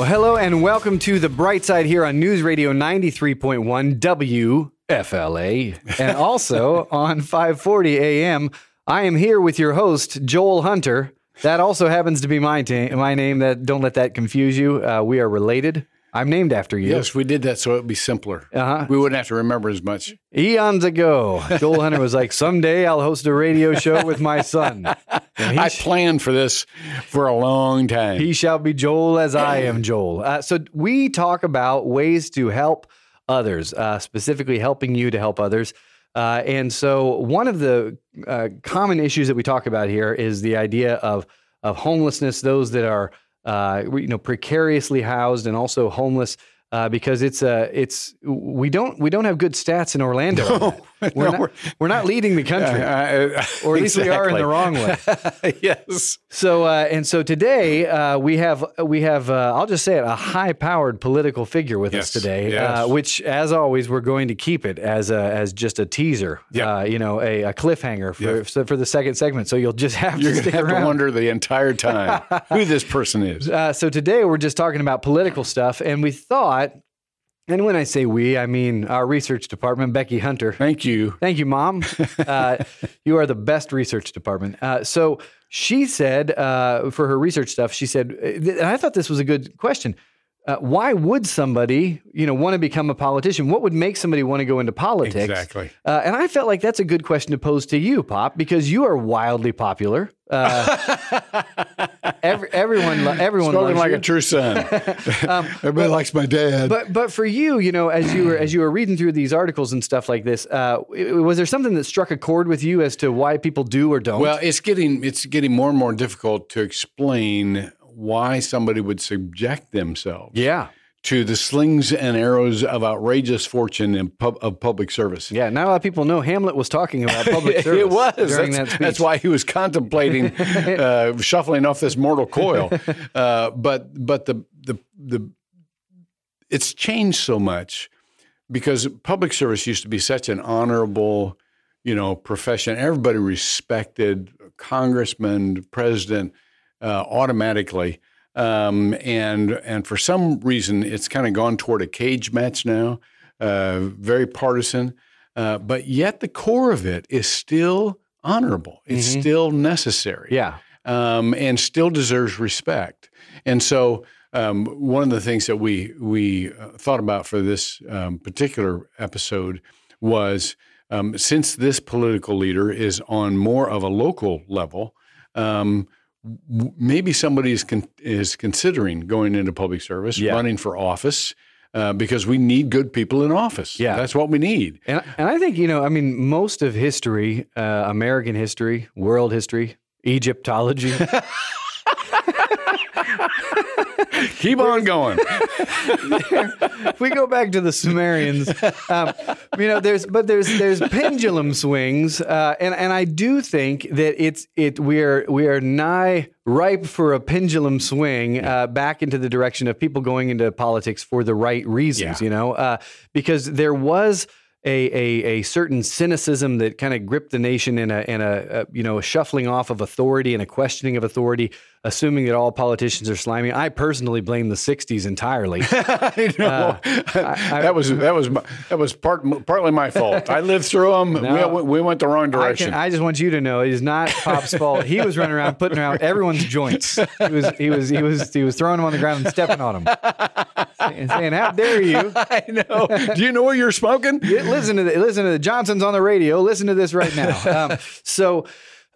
Well, hello and welcome to the bright side here on News Radio 93.1 WFLA and also on 540 AM. I am here with your host, Joel Hunter. That also happens to be my, ta- my name. That Don't let that confuse you. Uh, we are related. I'm named after you. Yes, we did that so it'd be simpler. Uh-huh. We wouldn't have to remember as much. Eons ago, Joel Hunter was like, someday I'll host a radio show with my son. I sh- planned for this for a long time. He shall be Joel as I am Joel. Uh, so we talk about ways to help others, uh, specifically helping you to help others. Uh, and so one of the uh, common issues that we talk about here is the idea of of homelessness, those that are uh, you know precariously housed and also homeless. Uh, because it's uh, it's we don't we don't have good stats in Orlando. we're, no, not, we're- we're not leading the country, Uh, or at least we are in the wrong way. yes. So uh, and so today uh, we have we have uh, I'll just say it a high powered political figure with us today, yes. uh, which as always we're going to keep it as a, as just a teaser, Yeah. uh, you know, a, a cliffhanger for so for the second segment. So you'll just have You're to stick have to wonder the entire time who this person is. Uh, so today we're just talking about political stuff, and we thought, and when I say we, I mean our research department, Becky Hunter. Thank you. Thank you, Mom. Uh, you are the best research department. Uh, so she said uh, for her research stuff, she said, and I thought this was a good question. Uh, why would somebody, you know, want to become a politician? What would make somebody want to go into politics? Exactly. Uh, and I felt like that's a good question to pose to you, Pop, because you are wildly popular. Uh, every, everyone, everyone Spoken like you. a true son. Everybody likes my dad. But but for you, you know, as you were as you were reading through these articles and stuff like this, uh, was there something that struck a chord with you as to why people do or don't? Well, it's getting it's getting more and more difficult to explain why somebody would subject themselves yeah, to the slings and arrows of outrageous fortune in pub, of public service. yeah. Not a lot of people know Hamlet was talking about public service. it was. during That's, that speech. that's why he was contemplating uh, shuffling off this mortal coil. Uh, but but the the the it's changed so much because public service used to be such an honorable, you know, profession. Everybody respected congressman, president uh, automatically. Um, and and for some reason, it's kind of gone toward a cage match now, uh, very partisan. Uh, but yet, the core of it is still honorable. It's still necessary Yeah, um, and still deserves respect. And so, um, one of the things that we we uh, thought about for this um, particular episode was um, since this political leader is on more of a local level. Um, Maybe somebody is con- is considering going into public service, Yeah. running for office, uh, because we need good people in office. Yeah. that's what we need. and and I think you know, I mean, most of history, uh, American history, world history, Egyptology. Keep on going. if we go back to the Sumerians, um, you know, there's but there's there's pendulum swings, uh, and and I do think that it's it we are we are nigh ripe for a pendulum swing uh, back into the direction of people going into politics for the right reasons. Yeah. You know, uh, because there was. A, a, a certain cynicism that kind of gripped the nation in a in a, a you know a shuffling off of authority and a questioning of authority, assuming that all politicians are slimy. I personally blame the '60s entirely. Uh, I know. that was that was my, that was part partly my fault. I lived through them. No. we, we went the wrong I, direction. can, I just want you to know it is not Pop's fault. He was running around putting around everyone's joints. He was he was he was he was throwing them on the ground and stepping on them, and saying, "How dare you?" I know. Do you know where you're smoking? listen to the, listen to the Johnsons on the radio. Listen to this right now. Um, so.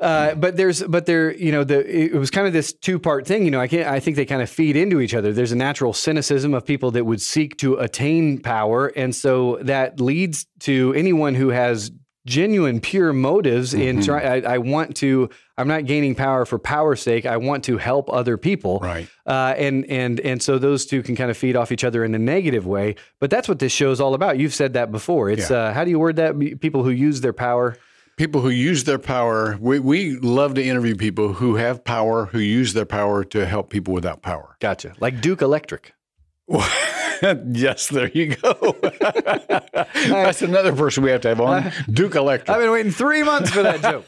Uh, but there's, but there, you know, the it was kind of this two part thing. You know, I can't. I think they kind of feed into each other. There's a natural cynicism of people that would seek to attain power, and so that leads to anyone who has genuine, pure motives in Mm-hmm. trying. I, I want to. I'm not gaining power for power's sake. I want to help other people. Right. Uh, and and and so those two can kind of feed off each other in a negative way. But that's what this show is all about. You've said that before. It's Yeah. uh, how do you word that? People who use their power. People who use their power. We, we love to interview people who have power, who use their power to help people without power. Gotcha. Like Duke Electric. yes, there you go. That's another person we have to have on. Duke Electric. I've been waiting three months for that joke.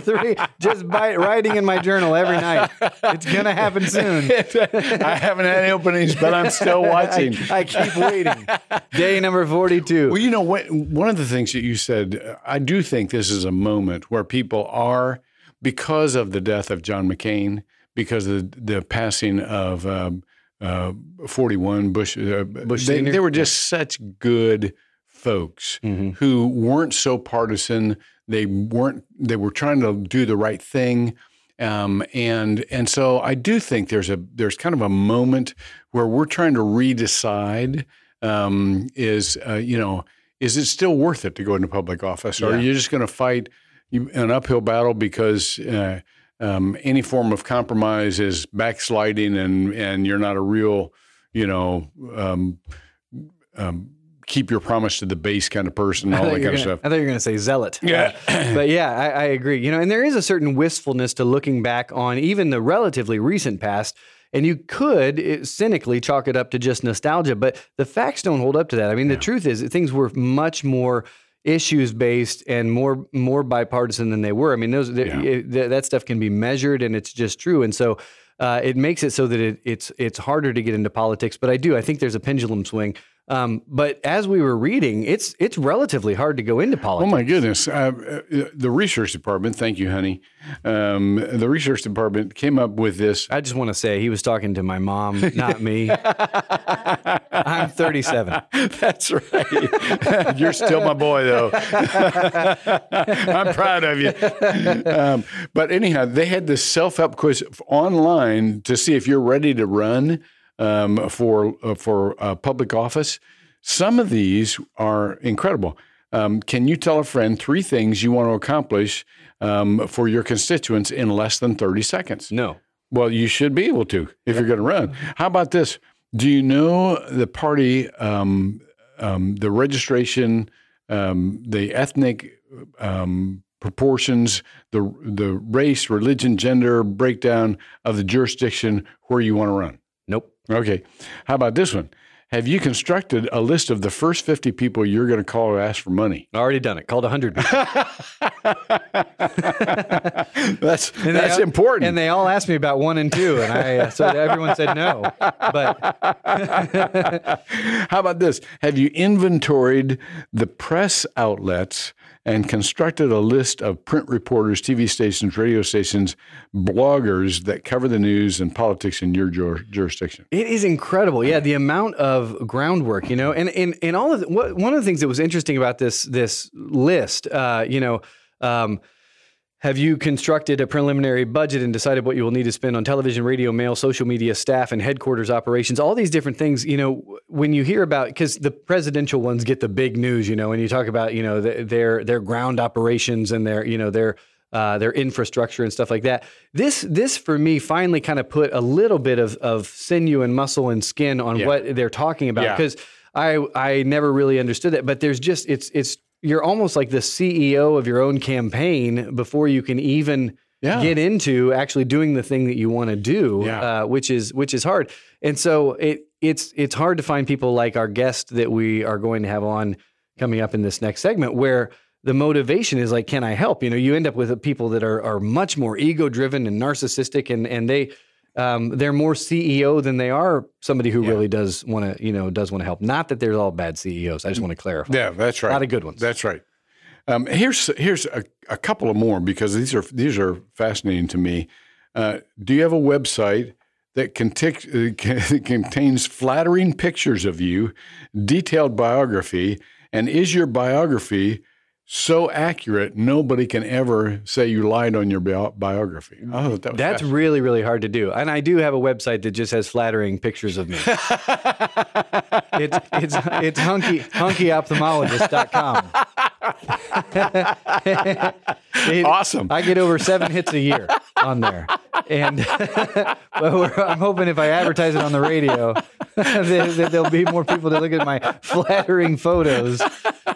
three, just by writing in my journal every night. It's gonna happen soon. I haven't had any openings, but I'm still watching. I, I keep waiting. Day number forty-two. Well, you know what? One of the things that you said, I do think this is a moment where people are, because of the death of John McCain, because of the, the passing of um, uh, 41 Bush, uh, Bush they, they were just such good folks Mm-hmm. who weren't so partisan. They weren't. They were trying to do the right thing. Um, and and so I do think there's a there's kind of a moment where we're trying to redecide um, is uh, you know is it still worth it to go into public office, or are you just going to fight an uphill battle because uh, um, any form of compromise is backsliding and and you're not a real you know um, um, keep your promise to the base kind of person, all that kind of gonna- stuff. I thought you were going to say zealot. Yeah. But yeah, I, I agree. You know, and there is a certain wistfulness to looking back on even the relatively recent past. And you could eh, cynically chalk it up to just nostalgia, but the facts don't hold up to that. I mean, the truth is things were much more issues based and more more bipartisan than they were. I mean, those th- Yeah. it- th- that stuff can be measured, and it's just true. And so uh, it makes it so that it, it's it's harder to get into politics. But I do. I think there's a pendulum swing. Um, but as we were reading, it's it's relatively hard to go into politics. Oh my goodness! Uh, uh, the research department, thank you, honey. Um, the research department came up with this. I just want to say he was talking to my mom, not me. I'm 37. That's right. You're still my boy, though. I'm proud of you. Um, but anyhow, they had this self-help quiz online to see if you're ready to run um, for uh, for uh, public office. Some of these are incredible. Um, can you tell a friend three things you want to accomplish um, for your constituents in less than 30 seconds? No. Well, you should be able to if you're going to run. How about this? Do you know the party, um, um, the registration, um, the ethnic um, proportions, the the race, religion, gender breakdown of the jurisdiction where you want to run? Okay. How about this one? Have you constructed a list of the first 50 people you're going to call to ask for money? I Already done it. Called 100 people. That's And that's all- important. And they all asked me about one and two, and I uh, so everyone said no. But How about this? Have you inventoried the press outlets and constructed a list of print reporters, TV stations, radio stations, bloggers that cover the news and politics in your jur- jurisdiction? It is incredible. Yeah, the amount of groundwork, you know, and and and all of the, what, one of the things that was interesting about this this list, uh, you know, um, have you constructed a preliminary budget and decided what you will need to spend on television, radio, mail, social media, staff, and headquarters operations? All these different things, you know, when you hear about because the presidential ones get the big news, you know, and you talk about you know th- their their ground operations and their you know their uh, their infrastructure and stuff like that. This this for me finally kind of put a little bit of of sinew and muscle and skin on Yeah. what they're talking about Yeah. because I I never really understood that, But there's just it's it's you're almost like the CEO of your own campaign before you can even Yeah. get into actually doing the thing that you want to do, Yeah. uh, which is which is hard. And so it it's it's hard to find people like our guest that we are going to have on coming up in this next segment where the motivation is like, can I help? You know, you end up with people that are are much more ego driven and narcissistic, and and they um, they're more CEO than they are somebody who really does want to you know does want to help. Not that there's all bad CEOs. I just want to clarify. Yeah, that's right. A lot of good ones. That's right. Um, here's here's a, a couple of more because these are these are fascinating to me. Uh, do you have a website that uh, contains flattering pictures of you, detailed biography, and is your biography so accurate nobody can ever say you lied on your bi- biography? Oh, that That's really, really hard to do. And I do have a website that just has flattering pictures of me. it's it's it's hunky hunkyophthalmologist.com. It- awesome. I get over seven hits a year on there. And I'm hoping if I advertise it on the radio, that there'll be more people to look at my flattering photos.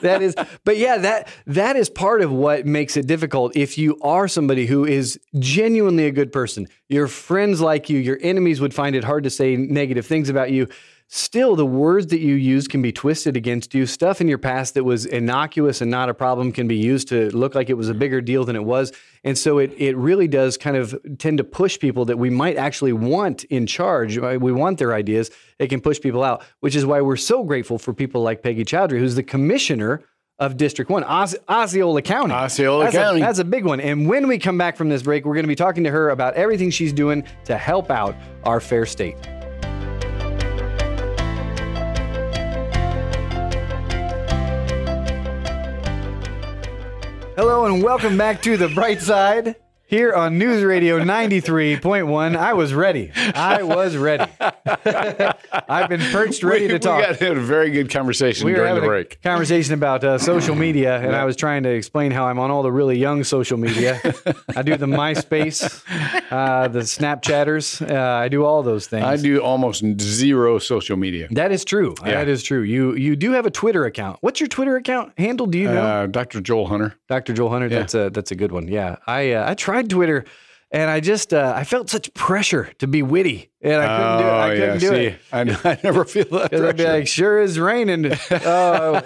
That is, but yeah, that that is part of what makes it difficult. If you are somebody who is genuinely a good person, your friends like you, your enemies would find it hard to say negative things about you. Still the words that you use can be twisted against you. Stuff in your past that was innocuous and not a problem can be used to look like it was a bigger deal than it was. And so it it really does kind of tend to push people that we might actually want in charge. Uh, we want their ideas. It can push people out, which is why we're so grateful for people like Peggy Choudhry, who's the commissioner of District 1, Os- Osceola County. Osceola that's County. A, that's a big one. And when we come back from this break, we're going to be talking to her about everything she's doing to help out our fair state. Hello and welcome back to the bright side here on News Radio 93.1. I was ready. I was ready. I've been perched ready we, to talk. We got a very good conversation we during the break. conversation about uh, social media, and I was trying to explain how I'm on all the really young social media. I do the MySpace, uh, the Snapchatters. Uh, I do all those things. I do almost zero social media. That is true. Yeah. That is true. You you do have a Twitter account. What's your Twitter account handle? Do you know? Uh, Dr. Joel Hunter. Dr. Joel Hunter. That's a that's a good one. Yeah, I uh, I tried Twitter, and I just uh, I felt such pressure to be witty, and I couldn't do it. I Oh, couldn't yeah. do See, it. I, I never feel that Because I'd be pressure. like, sure is raining. Uh,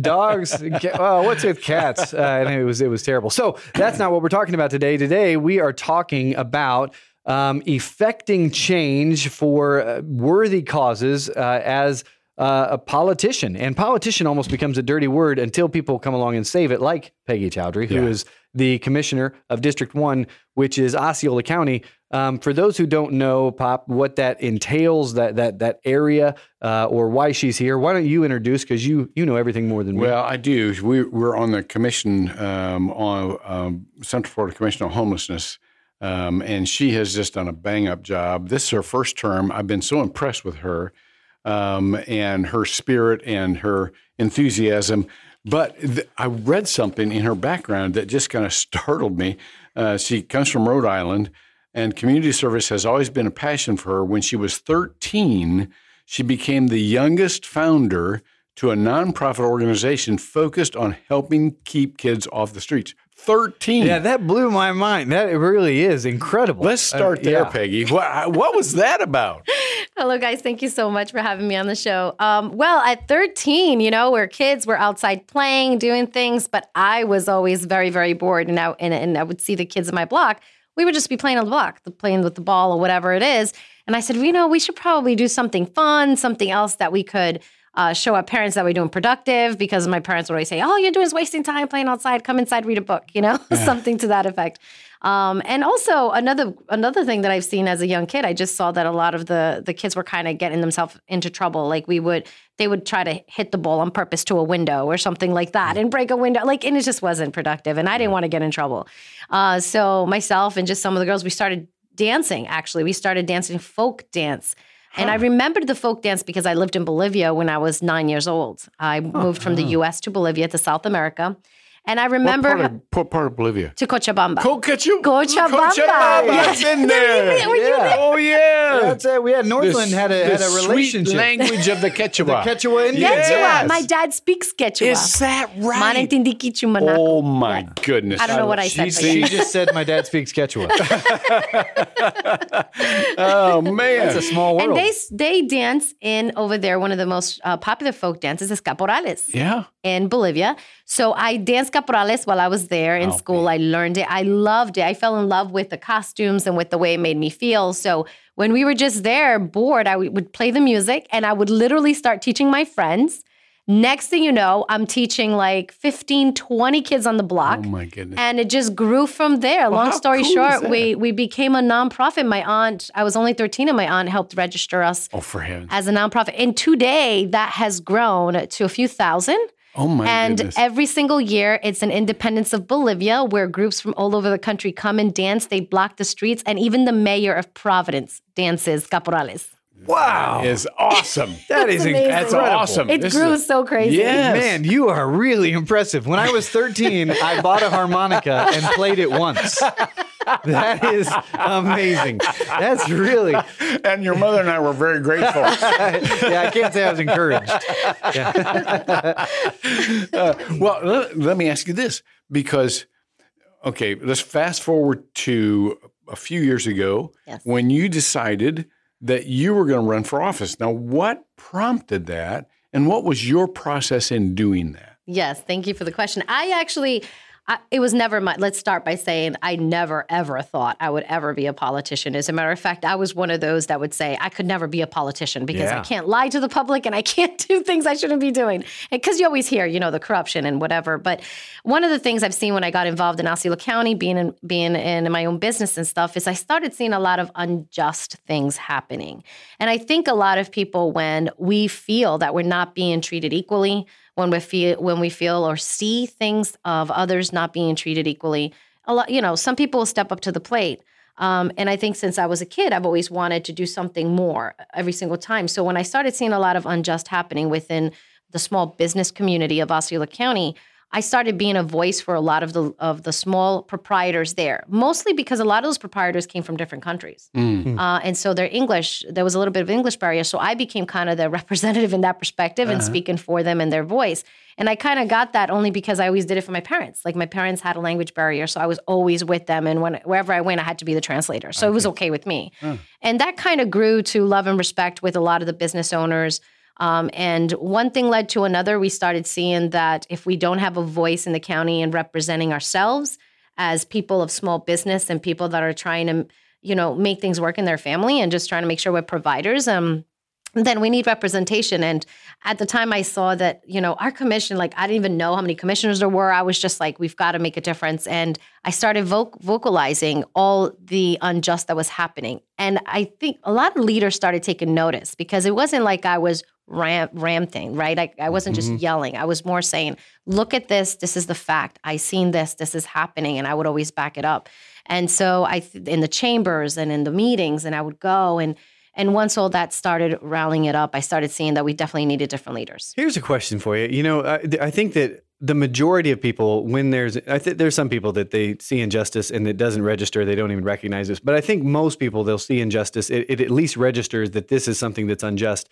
dogs. Oh, what's with cats? Uh, and it was it was terrible. So that's not what we're talking about today. Today we are talking about um, effecting change for uh, worthy causes uh, as uh, a politician. And politician almost becomes a dirty word until people come along and save it, like Peggy Choudhry, who Yeah. is the commissioner of District 1, which is Osceola County. Um, for those who don't know, Pop, what that entails, that that that area, uh, or why she's here, why don't you introduce? Because you you know everything more than me. Well, I do. We, we're on the commission um, on um, Central Florida Commission on Homelessness, um, and she has just done a bang up job. This is her first term. I've been so impressed with her um, and her spirit and her enthusiasm. But th- I read something in her background that just kind of startled me. Uh, she comes from Rhode Island, and community service has always been a passion for her. When she was 13, she became the youngest founder to a nonprofit organization focused on helping keep kids off the streets. 13. yeah, that blew my mind. That really is incredible. Let's start Uh, there, yeah. Peggy. What, what was that about? Hello, guys. Thank you so much for having me on the show. Um, well, at 13, you know, we're kids, we're outside playing, doing things, but I was always very, very bored. And I, and, and I would see the kids in my block. We would just be playing on the block, playing with the ball or whatever it is. And I said, well, you know, we should probably do something fun, something else that we could uh, show our parents that we're doing productive because my parents would always say, all you're doing is wasting time playing outside. Come inside, read a book, you know, something to that effect. Um, and also another another thing that I've seen as a young kid, I just saw that a lot of the the kids were kind of getting themselves into trouble. Like we would, they would try to hit the ball on purpose to a window or something like that, and break a window. Like, and it just wasn't productive. And I didn't want to get in trouble. Uh, so myself and just some of the girls, we started dancing. Actually, we started dancing folk dance. And I remembered the folk dance because I lived in Bolivia when I was nine years old. I moved from the U.S. to Bolivia to South America, and I What remember part of, what part of Bolivia? to Cochabamba. Cocachu- Cochabamba. Cochabamba. Yes. I've been there. Were you Yeah. Oh, yeah. That's it. We had Northland The- had a had a sweet relationship. language of the Quechua. The Quechua Indians. Quechua. Yes. My dad speaks Quechua. Is that right? Mana entindi Quichu Oh my goodness! I don't know what I She, said. but she just said my dad speaks Quechua. Oh man! It's a small world. And they they dance in over there. One of the most uh, popular folk dances is caporales yeah. in Bolivia. So I danced caporales while I was there in Oh, school. I learned it. I loved it. I fell in love with the costumes and with the way it made me feel. So when we were just there bored, I would would play the music and I would literally start teaching my friends. Next thing you know, I'm teaching like 15, 20 kids on the block. Oh my goodness! and it just grew from there. Well, Long story cool short, we we became a nonprofit. My aunt, I was only 13 and my aunt helped register us oh, for heaven! as a nonprofit. And today that has grown to a few thousand. Oh my and goodness! every single year, it's an independence of Bolivia where groups from all over the country come and dance. They block the streets, and even the mayor of Providence dances caporales. Wow. is awesome. That is amazing. That's incredible. awesome. It This grew a- so crazy. Yes. Man, you are really impressive. When I was 13, I bought a harmonica and played it once. That is amazing. That's really, and your mother and I were very grateful. yeah, I can't say I was encouraged. Uh, well, let, let me ask you this because, okay, let's fast forward to a few years ago Yes. when you decided that you were going to run for office. Now, what prompted that, and what was your process in doing that? Yes, thank you for the question. I actually I, it was never my, let's start by saying I never ever thought I would ever be a politician. As a matter of fact, I was one of those that would say I could never be a politician because Yeah. I can't lie to the public and I can't do things I shouldn't be doing. Because you always hear, you know, the corruption and whatever. But one of the things I've seen when I got involved in Osceola County, being in being in my own business and stuff, is I started seeing a lot of unjust things happening. And I think a lot of people, when we feel that we're not being treated equally, when we feel when we feel or see things of others not being treated equally, a lot, you know, some people will step up to the plate. Um, and I think since I was a kid, I've always wanted to do something more every single time. So when I started seeing a lot of unjust happening within the small business community of Osceola County, I started being a voice for a lot of the of the small proprietors there. Mostly because a lot of those proprietors came from different countries, mm. uh, hmm. and so their English there was a little bit of English barrier. So I became kind of the representative in that perspective and uh-huh. speaking for them and their voice. And I kind of got that only because I always did it for my parents. Like my parents had a language barrier, so I was always with them, and when wherever I went, I had to be the translator. So it was okay with me. And that kind of grew to love and respect with a lot of the business owners. Um, and one thing led to another. We started seeing that if we don't have a voice in the county and representing ourselves as people of small business and people that are trying to, you know, make things work in their family and just trying to make sure we're providers, um, then we need representation. And at the time, I saw that, you know, our commission, like, I didn't even know how many commissioners there were. I was just like, we've got to make a difference. And I started voc- vocalizing all the unjust that was happening. And I think a lot of leaders started taking notice because it wasn't like I was ram- ranting, right? I, I wasn't just mm-hmm. yelling. I was more saying, look at this. This is the fact. I seen this. This is happening. And I would always back it up. And so I, th- in the chambers and in the meetings, and I would go and, and once all that started rallying it up, I started seeing that we definitely needed different leaders. Here's a question for you. You know, I, I think that the majority of people, when there's, I think there's some people that they see injustice and it doesn't register, they don't even recognize this. But I think most people, they'll see injustice. It, it at least registers that this is something that's unjust.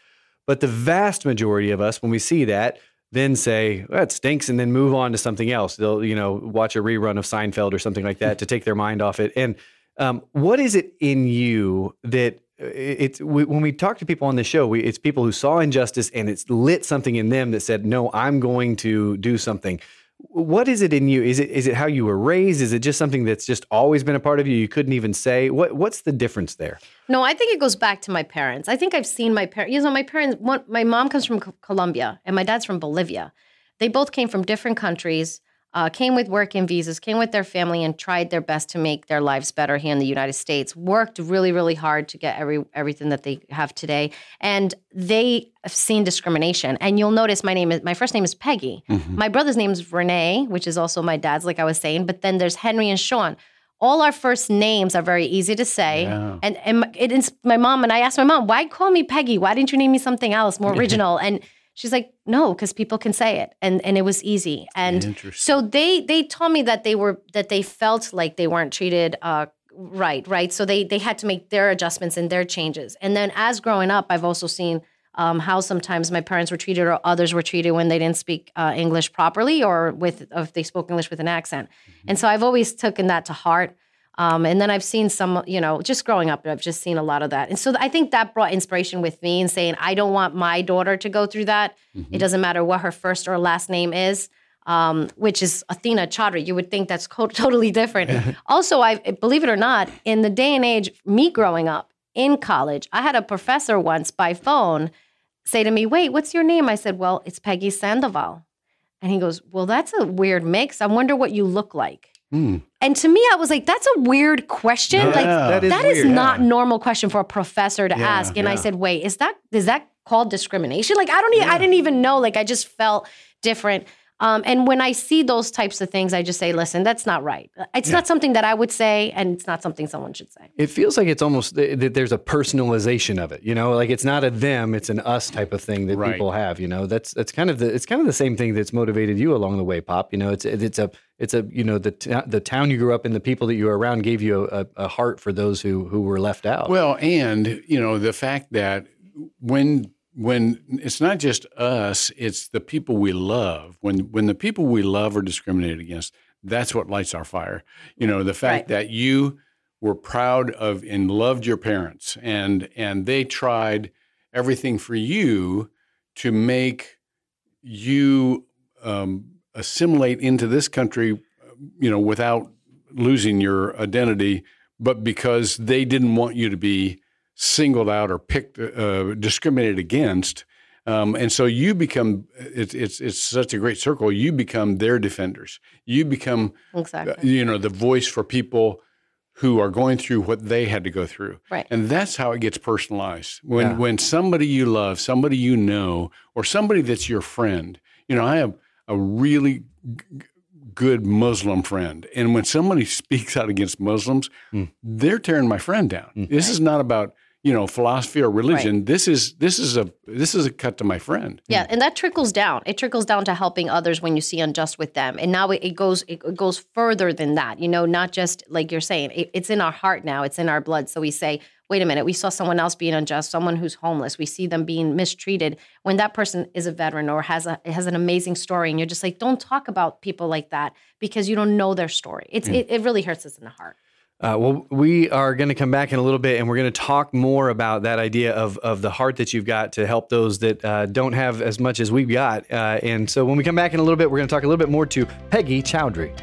But the vast majority of us, when we see that, then say, well, that stinks, and then move on to something else. They'll, you know, watch a rerun of Seinfeld or something like that to take their mind off it. And um, what is it in you that uh, it's we, when we talk to people on the show, we, it's people who saw injustice and it's lit something in them that said, "No, I'm going to do something." What is it in you? Is it is it how you were raised? Is it just something that's just always been a part of you? You couldn't even say what What's the difference there? No, I think it goes back to my parents. I think I've seen my parents. You know, my parents. My mom comes from Colombia, and my dad's from Bolivia. They both came from different countries. Uh, came with working visas, came with their family, and tried their best to make their lives better here in the United States. Worked really, really hard to get every everything that they have today, and they have seen discrimination. And you'll notice my name is my first name is Peggy. My brother's name is Renee, which is also my dad's, like I was saying. But then there's Henry and Sean all our first names are very easy to say. Yeah. And, and my- it is my mom, and I asked my mom, why call me Peggy? Why didn't you name me something else more original? and she's like, no, because people can say it. And and it was easy. And so they they told me that they were that they felt like they weren't treated uh, right, right. So they they had to make their adjustments and their changes. And then as growing up, I've also seen um, how sometimes my parents were treated or others were treated when they didn't speak uh, English properly or with or if they spoke English with an accent. And so I've always taken that to heart. Um, and then I've seen some, you know, just growing up, I've just seen a lot of that. And so I think that brought inspiration with me in saying, I don't want my daughter to go through that. It doesn't matter what her first or last name is, um, which is Athena Choudhry. You would think that's co- totally different. also, I believe it or not, in the day and age, me growing up in college, I had a professor once by phone say to me, Wait, what's your name? I said, Well, it's Peggy Sandoval. And he goes, Well, that's a weird mix. I wonder what you look like. Hmm. And to me, I was like, that's a weird question. like that is that is weird, not yeah. normal question for a professor to Yeah, ask. And I said, wait, is that is that called discrimination? Like I don't even I didn't even know. Like I just felt different. Um, and when I see those types of things, I just say, listen, that's not right. It's not something that I would say, and it's not something someone should say. It feels like it's almost that there's a personalization of it. You know, like it's not a them, it's an us type of thing that Right. people have. You know, that's that's kind of the it's kind of the same thing that's motivated you along the way, Pop. You know, it's it's a it's a you know the t- the town you grew up in, the people that you were around gave you a, a heart for those who who were left out. Well, and you know the fact that when when it's not just us, it's the people we love. When when the people we love are discriminated against, that's what lights our fire. You know the fact Right. that you were proud of and loved your parents, and and they tried everything for you to make you um, assimilate into this country, you know, without losing your identity, but because they didn't want you to be singled out or picked, uh, discriminated against. Um, and so you become it's, it's it's such a great circle. You become their defenders. You become Exactly. uh, you know the voice for people who are going through what they had to go through. Right. And that's how it gets personalized. When Yeah. when somebody you love, somebody you know, or somebody that's your friend. You know, I have a really g- g- good Muslim friend, and when somebody speaks out against Muslims, Mm. they're tearing my friend down. This is not about you know philosophy or religion. This is this is a this is a cut to my friend. Yeah, and that trickles down. It trickles down to helping others when you see unjust with them, and now it, it goes it goes further than that. You know, not just like you're saying, it, it's in our heart now. It's in our blood. So we say, wait a minute, we saw someone else being unjust, someone who's homeless. We see them being mistreated. When that person is a veteran or has a has an amazing story, and you're just like, don't talk about people like that because you don't know their story. It's mm. it, it really hurts us in the heart. Uh, well, we are going to come back in a little bit, and we're going to talk more about that idea of of the heart that you've got to help those that uh, don't have as much as we've got. Uh, and so, when we come back in a little bit, we're going to talk a little bit more to Peggy Choudhry.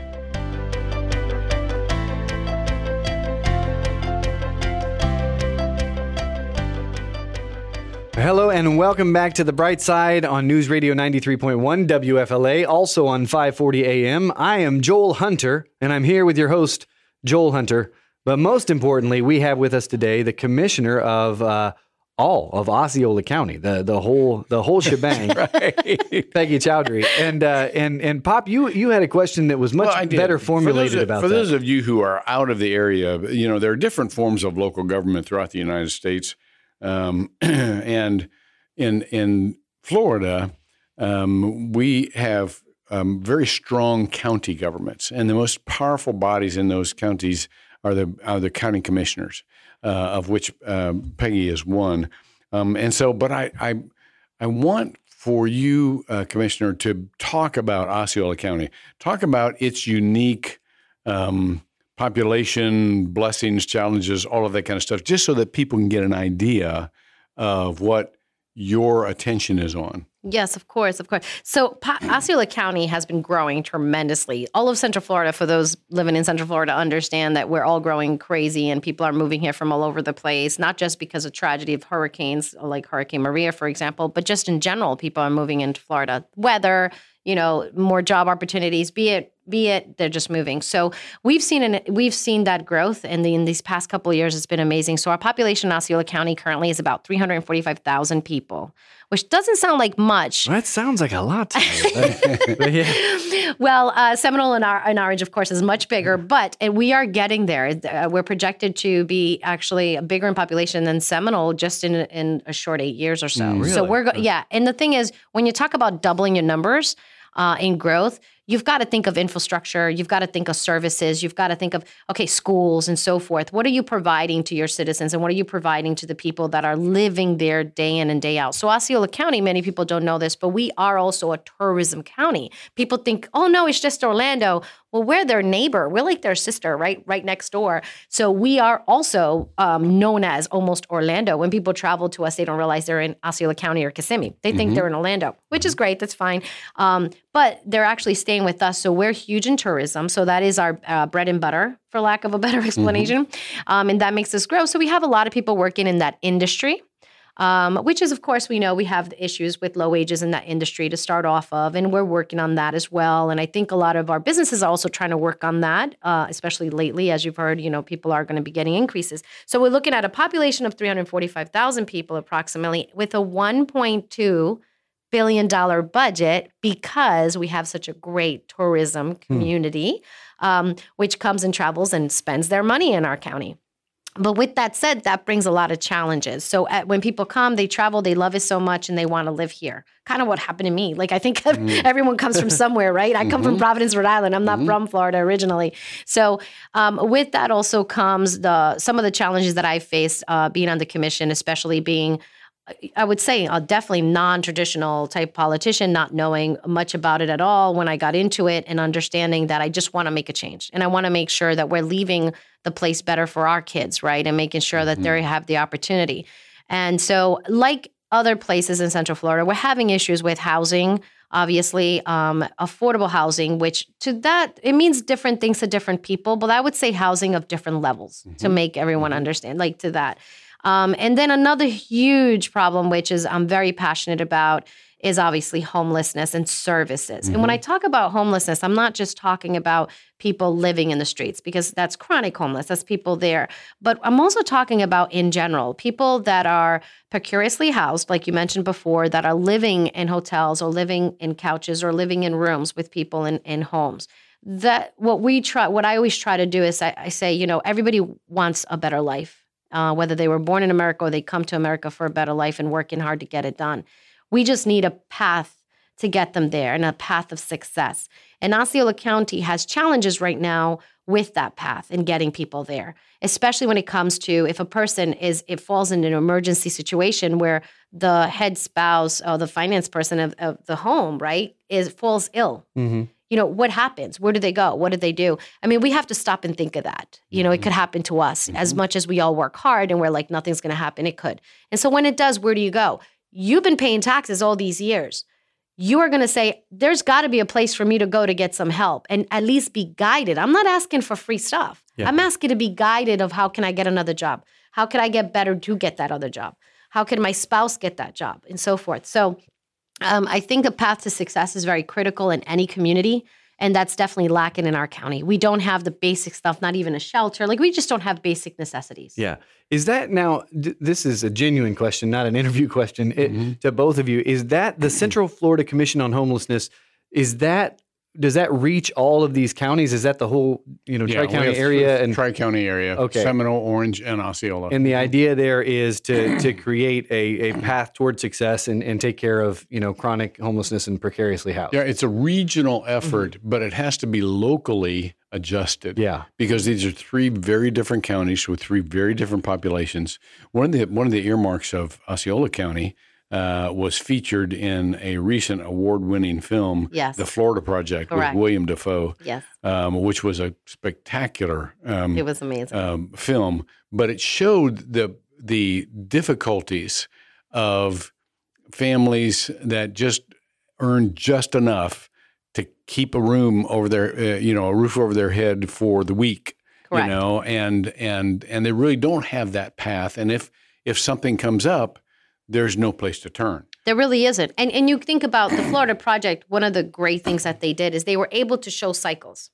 Hello and welcome back to the bright side on News Radio 93.1 WFLA, also on 540 AM. I am Joel Hunter, and I'm here with your host, Joel Hunter. But most importantly, we have with us today the commissioner of uh, all of Osceola County, the the whole the whole shebang, Peggy Choudhry. And uh, and and Pop, you you had a question that was much Well, better For formulated about For that. those of you who are out of the area, you know there are different forms of local government throughout the United States, um, and in in Florida, um, we have um, very strong county governments, and the most powerful bodies in those counties are the are the county commissioners, uh, of which um, Peggy is one. Um, and so, but I I, I want for you, uh, Commissioner, to talk about Osceola County, talk about its unique um, population, blessings, challenges, all of that kind of stuff, just so that people can get an idea of what your attention is on. Yes, of course, of course. So Pa- Osceola County has been growing tremendously. All of Central Florida, for those living in Central Florida, understand that we're all growing crazy and people are moving here from all over the place, not just because of tragedy of hurricanes like Hurricane Maria, for example, but just in general, people are moving into Florida. Weather, you know, more job opportunities, be it be it they're just moving. So we've seen an, we've seen that growth and the, in these past couple of years it's been amazing. So our population in Osceola County currently is about 345,000 people, which doesn't sound like much. that sounds like a lot. To me. But yeah. Well, uh, Seminole and, Ar- and Orange, of course, is much bigger, but we are getting there. Uh, we're projected to be actually bigger in population than Seminole just in in a short eight years or so. So Really? we're go- yeah. And the thing is, when you talk about doubling your numbers uh, in growth, you've got to think of infrastructure. You've got to think of services. You've got to think of okay, schools and so forth. What are you providing to your citizens, and what are you providing to the people that are living there day in and day out? So Osceola County, many people don't know this, but we are also a tourism county. People think, oh no, it's just Orlando. Well, we're their neighbor. We're like their sister, right, right next door. So we are also um, known as almost Orlando. When people travel to us, they don't realize they're in Osceola County or Kissimmee. They think they're in Orlando, which is great. That's fine. Um, but they're actually staying with us. So we're huge in tourism. So that is our uh, bread and butter, for lack of a better explanation. Um, and that makes us grow. So we have a lot of people working in that industry um, which is, of course, we know we have the issues with low wages in that industry to start off of, and we're working on that as well. And I think a lot of our businesses are also trying to work on that, uh, especially lately, as you've heard. You know, people are going to be getting increases. So we're looking at a population of 345,000 people, approximately, with a 1.2 billion dollar budget because we have such a great tourism community, um, which comes and travels and spends their money in our county. But with that said, that brings a lot of challenges. So at, when people come, they travel, they love it so much, and they want to live here. Kind of what happened to me. Like I think everyone comes from somewhere, right? I come from Providence, Rhode Island. I'm not from Florida originally. So um, with that also comes the some of the challenges that I faced uh, being on the commission, especially being I would say a definitely non-traditional type politician, not knowing much about it at all when I got into it and understanding that I just want to make a change and I want to make sure that we're leaving the place better for our kids, right? And making sure that they mm-hmm. have the opportunity. And so, like other places in Central Florida, we're having issues with housing. Obviously, um, affordable housing, which to that it means different things to different people, but I would say housing of different levels to mm-hmm. make everyone mm-hmm. understand, like to that. Um, and then another huge problem, which is I'm very passionate about, is obviously homelessness and services. And when I talk about homelessness, I'm not just talking about people living in the streets because that's chronic homeless, that's people there. But I'm also talking about in general, people that are precariously housed, like you mentioned before, that are living in hotels or living in couches or living in rooms with people in, in homes that what we try what i always try to do is i, I say you know everybody wants a better life uh, whether they were born in america or they come to america for a better life and working hard to get it done. We just need a path to get them there and a path of success. And osceola county has challenges right now with that path and getting people there especially when it comes to if a person is it falls in an emergency situation where the head spouse or the finance person of, of the home right is falls ill. Mm-hmm. You know what happens? Where do they go? What did they do? I mean we have to stop and think of that. You know it could mm-hmm. happen to us. As mm-hmm. much as we all work hard and we're like nothing's going to happen it could. And so when it does where do you go? You've been paying taxes all these years. You are going to say there's got to be a place for me to go to get some help and at least be guided. I'm not asking for free stuff. Yeah. i'm asking to be guided of how can i get another job? How can i get better to get that other job? How can my spouse get that job? And so forth. So um, I think a path to success is very critical in any community. And that's definitely lacking in our county. We don't have the basic stuff, not even a shelter. Like we just don't have basic necessities. Yeah. Is that now, d- this is a genuine question, not an interview question it, to both of you. Is that the Central Florida Commission on Homelessness? Is that, does that reach all of these counties? Is that the whole, you know, Yeah, tri county area? And, Tri County area. Okay. Seminole, Orange, and Osceola. and the mm-hmm. idea there is to, to create a, a path toward success and, and take care of, you know, chronic homelessness and precariously housed. yeah, it's a regional mm-hmm. effort, but it has to be locally adjusted. Yeah. because these are three very different counties with three very different populations. One of the one of the earmarks of Osceola County uh, was featured in a recent award-winning film, Yes. The Florida Project, Correct. with William Dafoe, Yes. um, which was a spectacular um, It was amazing. um, film, but it showed the the difficulties of families that just earn just enough to keep a room over their, uh, you know, a roof over their head for the week. Correct. You know, and and and they really don't have that path. And if if something comes up, there's no place to turn. There really isn't. And and you think about the Florida Project, one of the great things that they did is they were able to show cycles.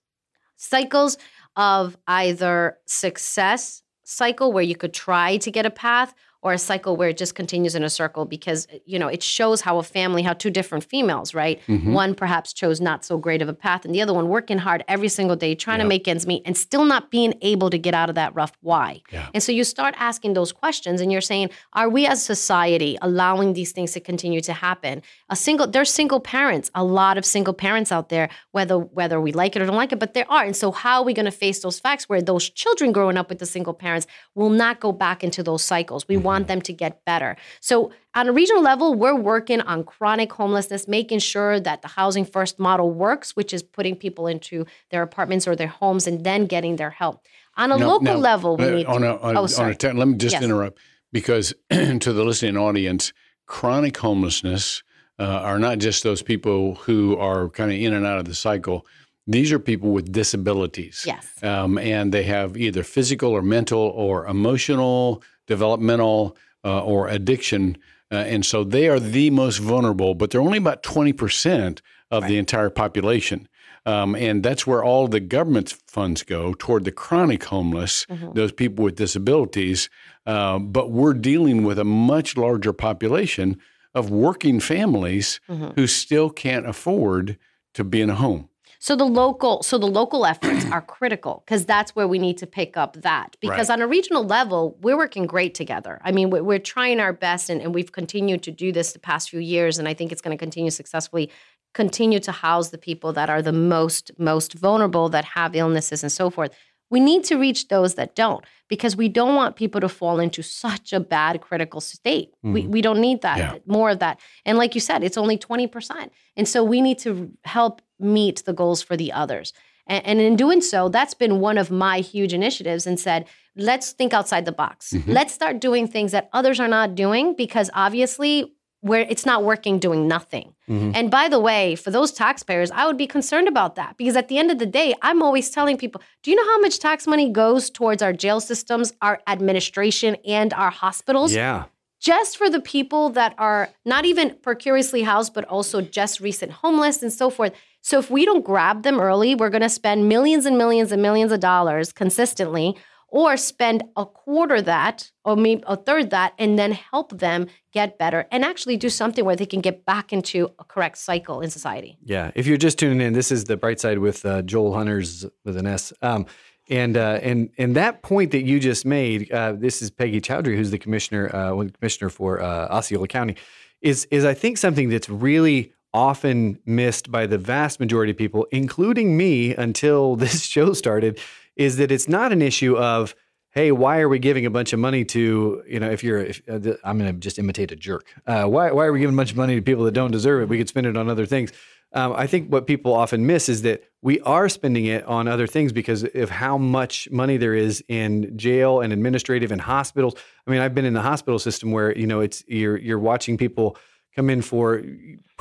Cycles of either success cycle where you could try to get a path or a cycle where it just continues in a circle because you know it shows how a family how two different females right Mm-hmm. one perhaps chose not so great of a path and the other one working hard every single day trying to make ends meet and still not being able to get out of that rough why Yeah. and so you start asking those questions and you're saying, are we as society allowing these things to continue to happen? A single there's single parents, a lot of single parents out there, whether whether we like it or don't like it, but there are. And so how are we going to face those facts where those children growing up with the single parents will not go back into those cycles? We want them to get better. So on a regional level, we're working on chronic homelessness, making sure that the housing first model works, which is putting people into their apartments or their homes and then getting their help. On a local level, we uh, need on to. a, on, oh, on a let me just Yes. interrupt because to the listening audience, chronic homelessness uh, are not just those people who are kind of in and out of the cycle. These are people with disabilities. Yes. Um, and they have either physical or mental or emotional, developmental, uh, or addiction. Uh, and so they are the most vulnerable, but they're only about 20% of the entire population. Um, and that's where all the government's funds go toward the chronic homeless, those people with disabilities. Uh, but we're dealing with a much larger population of working families who still can't afford to be in a home. So the local, so the local efforts are critical because that's where we need to pick up that. Because Right. on a regional level, we're working great together. I mean, we're, we're trying our best, and, and we've continued to do this the past few years, and I think it's going to continue successfully. Continue to house the people that are the most most vulnerable, that have illnesses and so forth. We need to reach those that don't because we don't want people to fall into such a bad critical state. Mm-hmm. We, we don't need that, yeah. more of that. And like you said, it's only 20%. And so we need to help meet the goals for the others. And, and in doing so, that's been one of my huge initiatives and said, let's think outside the box. Mm-hmm. Let's start doing things that others are not doing because obviously where it's not working doing nothing. Mm-hmm. And by the way, for those taxpayers, I would be concerned about that because at the end of the day, I'm always telling people, do you know how much tax money goes towards our jail systems, our administration, and our hospitals? Yeah. Just for the people that are not even precariously housed, but also just recent homeless and so forth. So if we don't grab them early, we're going to spend millions and millions and millions of dollars consistently or spend a quarter that or maybe a third that and then help them get better and actually do something where they can get back into a correct cycle in society. Yeah. If you're just tuning in, this is the bright side with uh, Joel Hunters with an S. Um, and uh, and and that point that you just made, uh, this is Peggy Choudhry, who's the commissioner, uh, commissioner for uh, Osceola County, is is I think something that's really often missed by the vast majority of people, including me, until this show started is that it's not an issue of hey, why are we giving a bunch of money to, you know, if you're, if, uh, I'm going to just imitate a jerk. Uh, why, why are we giving a bunch of money to people that don't deserve it? We could spend it on other things. Um, I think what people often miss is that we are spending it on other things because of how much money there is in jail and administrative and hospitals. I mean, I've been in the hospital system where you know it's you're you're watching people come in for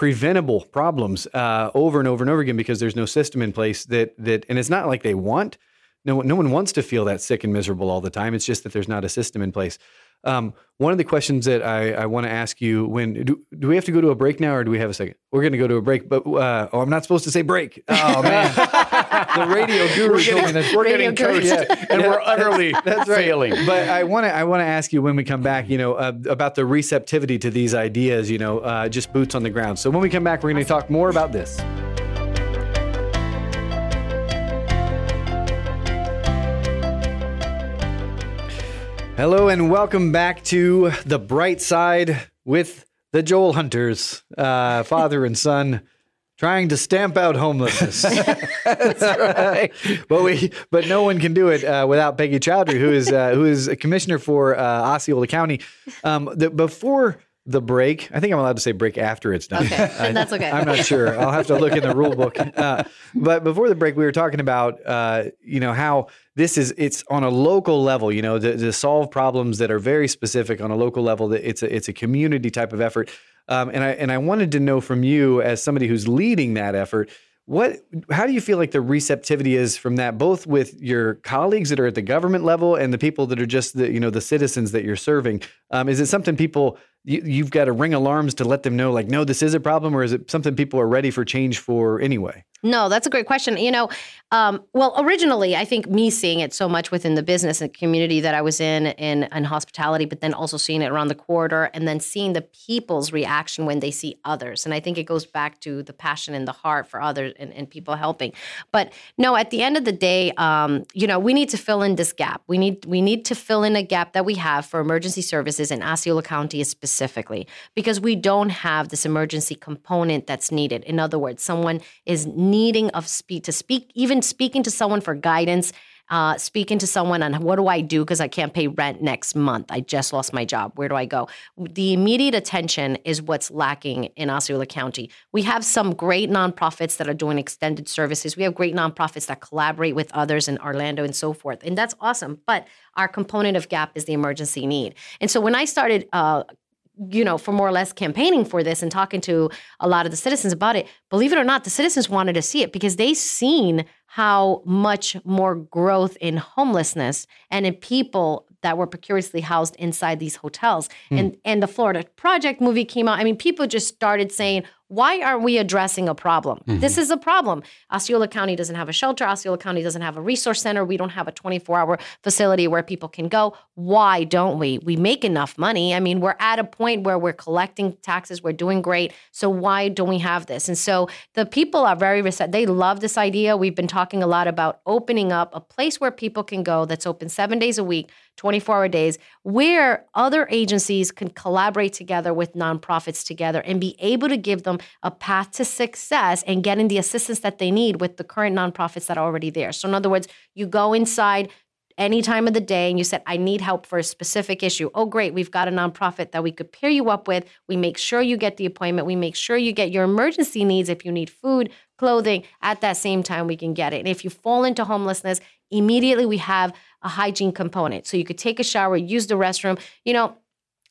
preventable problems uh, over and over and over again because there's no system in place that that and it's not like they want no, no one wants to feel that sick and miserable all the time. It's just that there's not a system in place. Um, one of the questions that I, I want to ask you when do, do we have to go to a break now or do we have a second? We're going to go to a break, but uh, oh, I'm not supposed to say break. Oh man, the radio guru we're getting, that we're getting coached yeah. and yeah. we're utterly that's right. failing. But I want to I want to ask you when we come back, you know, uh, about the receptivity to these ideas. You know, uh, just boots on the ground. So when we come back, we're going to talk more about this. Hello and welcome back to the bright side with the Joel Hunters, uh, father and son, trying to stamp out homelessness. That's right. but we, but no one can do it uh, without Peggy Choudhry, who is uh, who is a commissioner for uh, Osceola County. Um, the, before the break. I think I'm allowed to say break after it's done. Okay, I, that's okay. I'm not sure. I'll have to look in the rule book. Uh, but before the break, we were talking about, uh, you know, how this is it's on a local level. You know, to, to, solve problems that are very specific on a local level. That it's a it's a community type of effort. Um, and I and I wanted to know from you as somebody who's leading that effort. What, how do you feel like the receptivity is from that, both with your colleagues that are at the government level and the people that are just the, you know, the citizens that you're serving? Um, is it something people you, have got to ring alarms to let them know, like, no, this is a problem, or is it something people are ready for change for anyway? No, that's a great question. You know, um, well, originally, I think me seeing it so much within the business and community that I was in, in, in hospitality, but then also seeing it around the corridor, and then seeing the people's reaction when they see others. And I think it goes back to the passion in the heart for others and, and people helping. But no, at the end of the day, um, you know, we need to fill in this gap. We need we need to fill in a gap that we have for emergency services in Osceola County specifically, because we don't have this emergency component that's needed. In other words, someone is needing of speak to speak, even speaking to someone for guidance, uh, speaking to someone on what do I do because I can't pay rent next month. I just lost my job. Where do I go? The immediate attention is what's lacking in Osceola County. We have some great nonprofits that are doing extended services. We have great nonprofits that collaborate with others in Orlando and so forth, and that's awesome. But our component of gap is the emergency need. And so when I started uh, you know, for more or less campaigning for this and talking to a lot of the citizens about it, believe it or not, the citizens wanted to see it because they seen how much more growth in homelessness and in people that were precariously housed inside these hotels. Mm. And and the Florida Project movie came out. I mean, people just started saying, why aren't we addressing a problem? Mm-hmm. This is a problem. Osceola County doesn't have a shelter. Osceola County doesn't have a resource center. We don't have a 24 hour facility where people can go. Why don't we? We make enough money. I mean, we're at a point where we're collecting taxes. We're doing great. So why don't we have this? And so the people are very receptive. They love this idea. We've been talking a lot about opening up a place where people can go that's open seven days a week 24 hour days, where other agencies can collaborate together with nonprofits together and be able to give them a path to success and getting the assistance that they need with the current nonprofits that are already there. So, in other words, you go inside any time of the day and you said, I need help for a specific issue. Oh, great. We've got a nonprofit that we could pair you up with. We make sure you get the appointment. We make sure you get your emergency needs. If you need food, clothing, at that same time, we can get it. And if you fall into homelessness, immediately we have a hygiene component. So you could take a shower, use the restroom. You know,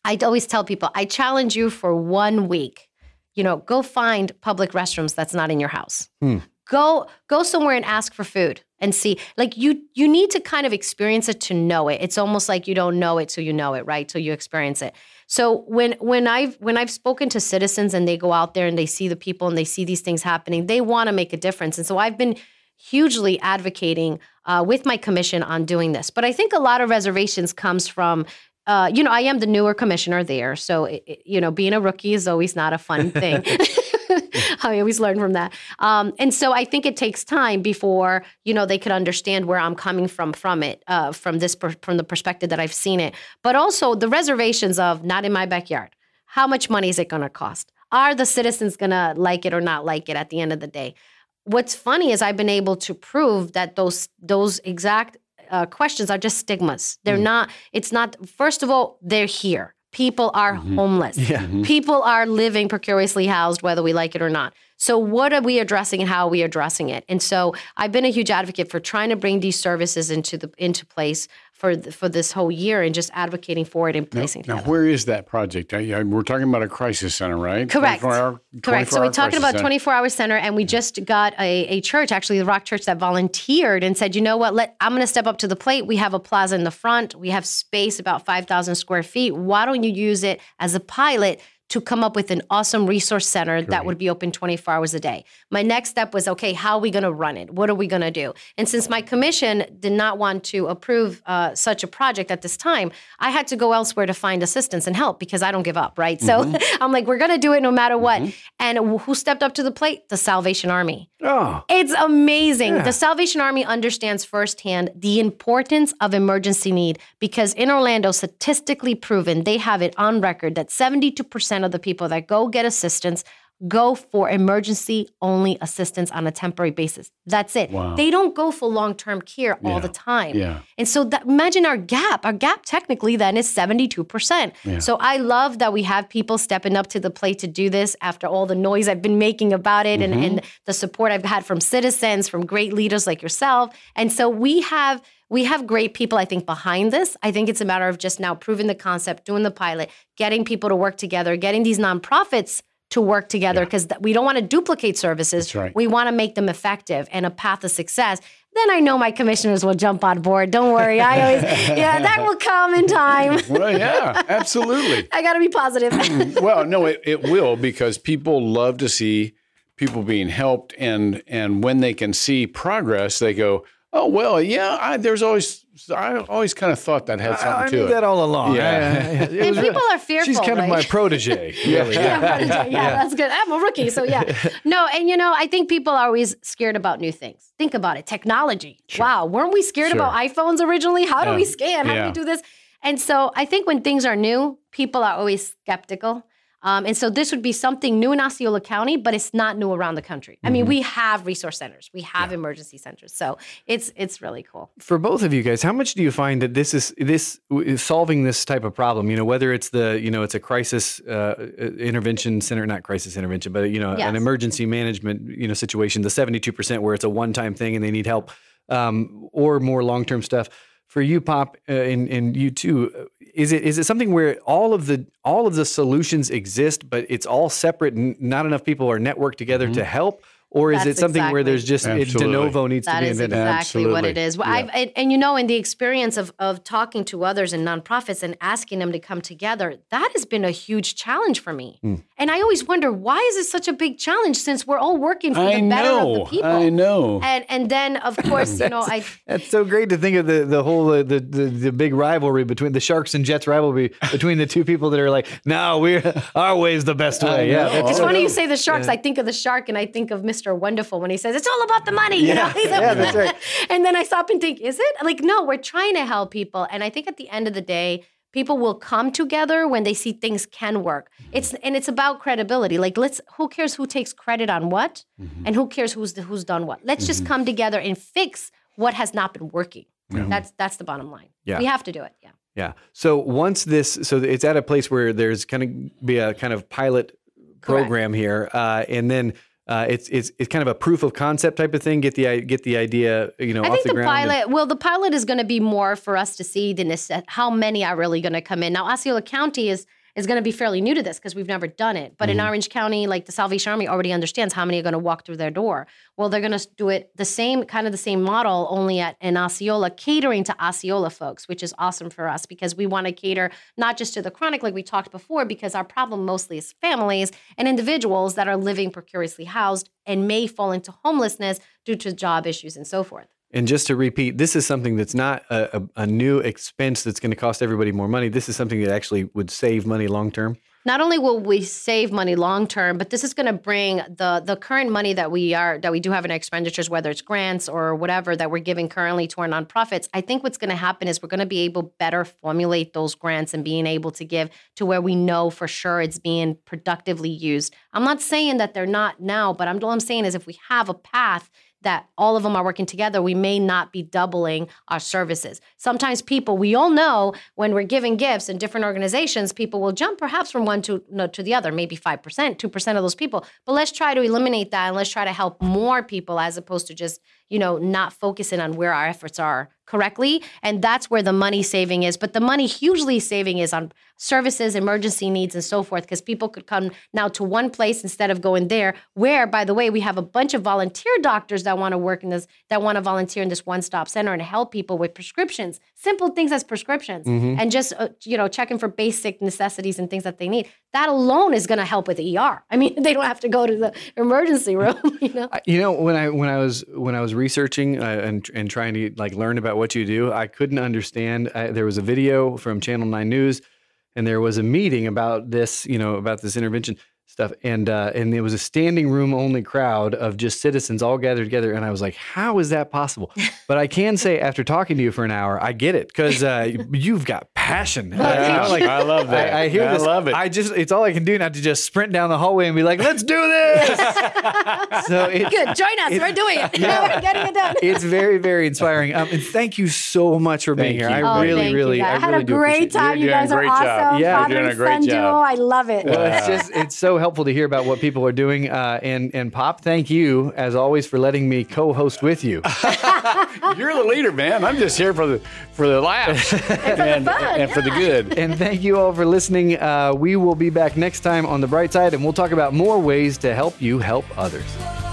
I always tell people, I challenge you for one week. You know, go find public restrooms that's not in your house. Hmm. Go go somewhere and ask for food and see. Like you you need to kind of experience it to know it. It's almost like you don't know it till you know it, right? Till you experience it. So when when I've when I've spoken to citizens and they go out there and they see the people and they see these things happening, they want to make a difference. And so I've been hugely advocating uh, with my commission on doing this. But I think a lot of reservations comes from uh, you know, I am the newer commissioner there. So, it, it, you know, being a rookie is always not a fun thing. I always learn from that. Um, and so I think it takes time before, you know, they could understand where I'm coming from from it, uh, from this, per- from the perspective that I've seen it. But also the reservations of not in my backyard. How much money is it going to cost? Are the citizens going to like it or not like it at the end of the day? What's funny is I've been able to prove that those those exact uh, questions are just stigmas. They're Mm. not. It's not. First of all, they're here. People are Mm-hmm. homeless. Yeah. People are living precariously housed, whether we like it or not. So, what are we addressing and how are we addressing it? And so, I've been a huge advocate for trying to bring these services into the into place for the, for this whole year and just advocating for it and placing. It. Now, where is that project? We're talking about a crisis center, right? Correct. 24-hour Correct. So 24-hour we're talking about center. 24 hour center, and we just got a, a church, actually the Rock Church, that volunteered and said, you know what, let I'm going to step up to the plate. We have a plaza in the front. We have space about 5,000 square feet. Why don't you use it as a pilot? To come up with an awesome resource center that would be open 24 hours a day. My next step was okay, how are we going to run it? What are we going to do? And since my commission did not want to approve uh, such a project at this time, I had to go elsewhere to find assistance and help because I don't give up, right? So I'm like, we're going to do it no matter what. And who stepped up to the plate? The Salvation Army. Oh, It's amazing. Yeah. The Salvation Army understands firsthand the importance of emergency need because in Orlando, statistically proven, they have it on record that 72% of the people that go get assistance go for emergency only assistance on a temporary basis. That's it. Wow. They don't go for long term care all the time. Yeah. And so that, imagine our gap. Our gap technically then is 72%. Yeah. So I love that we have people stepping up to the plate to do this after all the noise I've been making about it and, mm-hmm. and the support I've had from citizens, from great leaders like yourself. And so we have we have great people, I think, behind this. I think it's a matter of just now proving the concept, doing the pilot, getting people to work together, getting these nonprofits to work together because we don't want to duplicate services. Right. We want to make them effective and a path of success. Then I know my commissioners will jump on board. Don't worry. I always, yeah, that will come in time. Well, yeah, absolutely. I got to be positive. well, no, it, it will because people love to see people being helped, and and when they can see progress, they go, "Oh, well, yeah." I, there's always I always kind of thought that had something I to knew it. that all along. Yeah. I- I- and was- people are fearful. she's kind of my right? protege. Really. yeah, yeah, that's good. I'm a rookie, so yeah. No, and you know, I think people are always scared about new things. Think about it, technology. Wow, weren't we scared Sure. about iPhones originally? How do Yeah. we scan? How do we do this? And so I think when things are new, people are always skeptical. Um, and so this would be something new in Osceola County, but it's not new around the country. I Mm-hmm. mean, we have resource centers, we have emergency centers, so it's it's really cool. For both of you guys, how much do you find that this is this solving this type of problem? You know, whether it's the you know it's a crisis uh, intervention center, not crisis intervention, but you know Yes. an emergency management you know situation, the seventy two percent where it's a one time thing and they need help, um, or more long term stuff. For you, Pop, uh, and and you too, is it is it something where all of the all of the solutions exist, but it's all separate and not enough people are networked together to help, or is That's it something where there's just it, de novo needs That to be is invented? exactly what it is. Well, Yeah. I've and, and you know, in the experience of of talking to others and nonprofits and asking them to come together, that has been a huge challenge for me. Hmm. And I always wonder why is it such a big challenge since we're all working for I the better of the people. I know. And and then of course, you know, I That's so great to think of the the whole uh, the, the the big rivalry between the Sharks and Jets rivalry between the two people that are like, no, we're our way is the best way. Yeah, know. that's it's funny you say the sharks. I think of the shark and I think of Mr. Or wonderful when he says it's all about the money. You know? Yeah, that's right. and then I stop and think, is it? Like, no, we're trying to help people. And I think at the end of the day, people will come together when they see things can work. It's and it's about credibility. Like let's who cares who takes credit on what Mm-hmm. and who cares who's who's done what. Let's just come together and fix what has not been working. That's that's the bottom line. Yeah. We have to do it. Yeah. Yeah. So once this, so it's at a place where there's going to be a kind of pilot program here, uh, and then uh, it's it's it's kind of a proof of concept type of thing. Get the get the idea, you know, I off think the, the, ground. and- pilot, well, the pilot is going to be more for us to see necess- how many are really going to come in. Now, Osceola County is is going to be fairly new to this because we've never done it. But in Mm-hmm. Orange County, like the Salvation Army already understands how many are going to walk through their door. Well, they're going to do it the same kind of the same model, only at in Osceola, catering to Osceola folks, which is awesome for us because we want to cater not just to the chronic, like we talked before, because our problem mostly is families and individuals that are living precariously housed and may fall into homelessness due to job issues and so forth. And just to repeat, this is something that's not a, a, a new expense that's going to cost everybody more money. This is something that actually would save money long term. not only will we save money long term, but this is going to bring the the current money that we are that we do have in expenditures, whether it's grants or whatever that we're giving currently to our nonprofits. I think what's going to happen is we're going to be able better formulate those grants and being able to give to where we know for sure it's being productively used. I'm not saying that they're not now, but I'm all I'm saying is if we have a path that all of them are working together, we may not be doubling our services. Sometimes people, we all know when we're giving gifts in different organizations, people will jump perhaps from one to no, to the other, maybe 5%, 2% of those people. But let's try to eliminate that and let's try to help more people as opposed to just, you know, not focusing on where our efforts are correctly. And that's where the money saving is. But the money hugely saving is on services, emergency needs, and so forth, because people could come now to one place instead of going there, where, by the way, we have a bunch of volunteer doctors that want to work in this, that want to volunteer in this one stop center and help people with prescriptions, simple things as prescriptions, and just, uh, you know, checking for basic necessities and things that they need. That alone is going to help with the ER. I mean, they don't have to go to the emergency room, you know? You know, when I when I was when I was researching uh, and and trying to like learn about what you do, I couldn't understand. I, there was a video from Channel Nine News, and there was a meeting about this, you know, about this intervention stuff, and uh, and it was a standing room only crowd of just citizens all gathered together, and I was like, how is that possible? But I can say, after talking to you for an hour, I get it because uh, you've got passion. Uh, you like, I love that. I, I hear I this. love it. I just, it's all I can do not to just sprint down the hallway and be like, let's do this. so it's, Good, join us. We're doing it. We're getting it done. it's very, very inspiring. Um, and thank you so much for being Thank here. you. I Oh, really, thank you, really, guys. I I really had a great time. You're You doing guys a are great awesome. job. Yeah. Father You're doing a and great son job. duo. I love it. Well, it's just it's so helpful to hear about what people are doing. Uh, and and Pop, thank you as always for letting me co-host with you. You're the leader, man. I'm just here for the for the laughs and, the fun, and for the good. and thank you all for listening. Uh, we will be back next time on the bright side, and we'll talk about more ways to help you help others.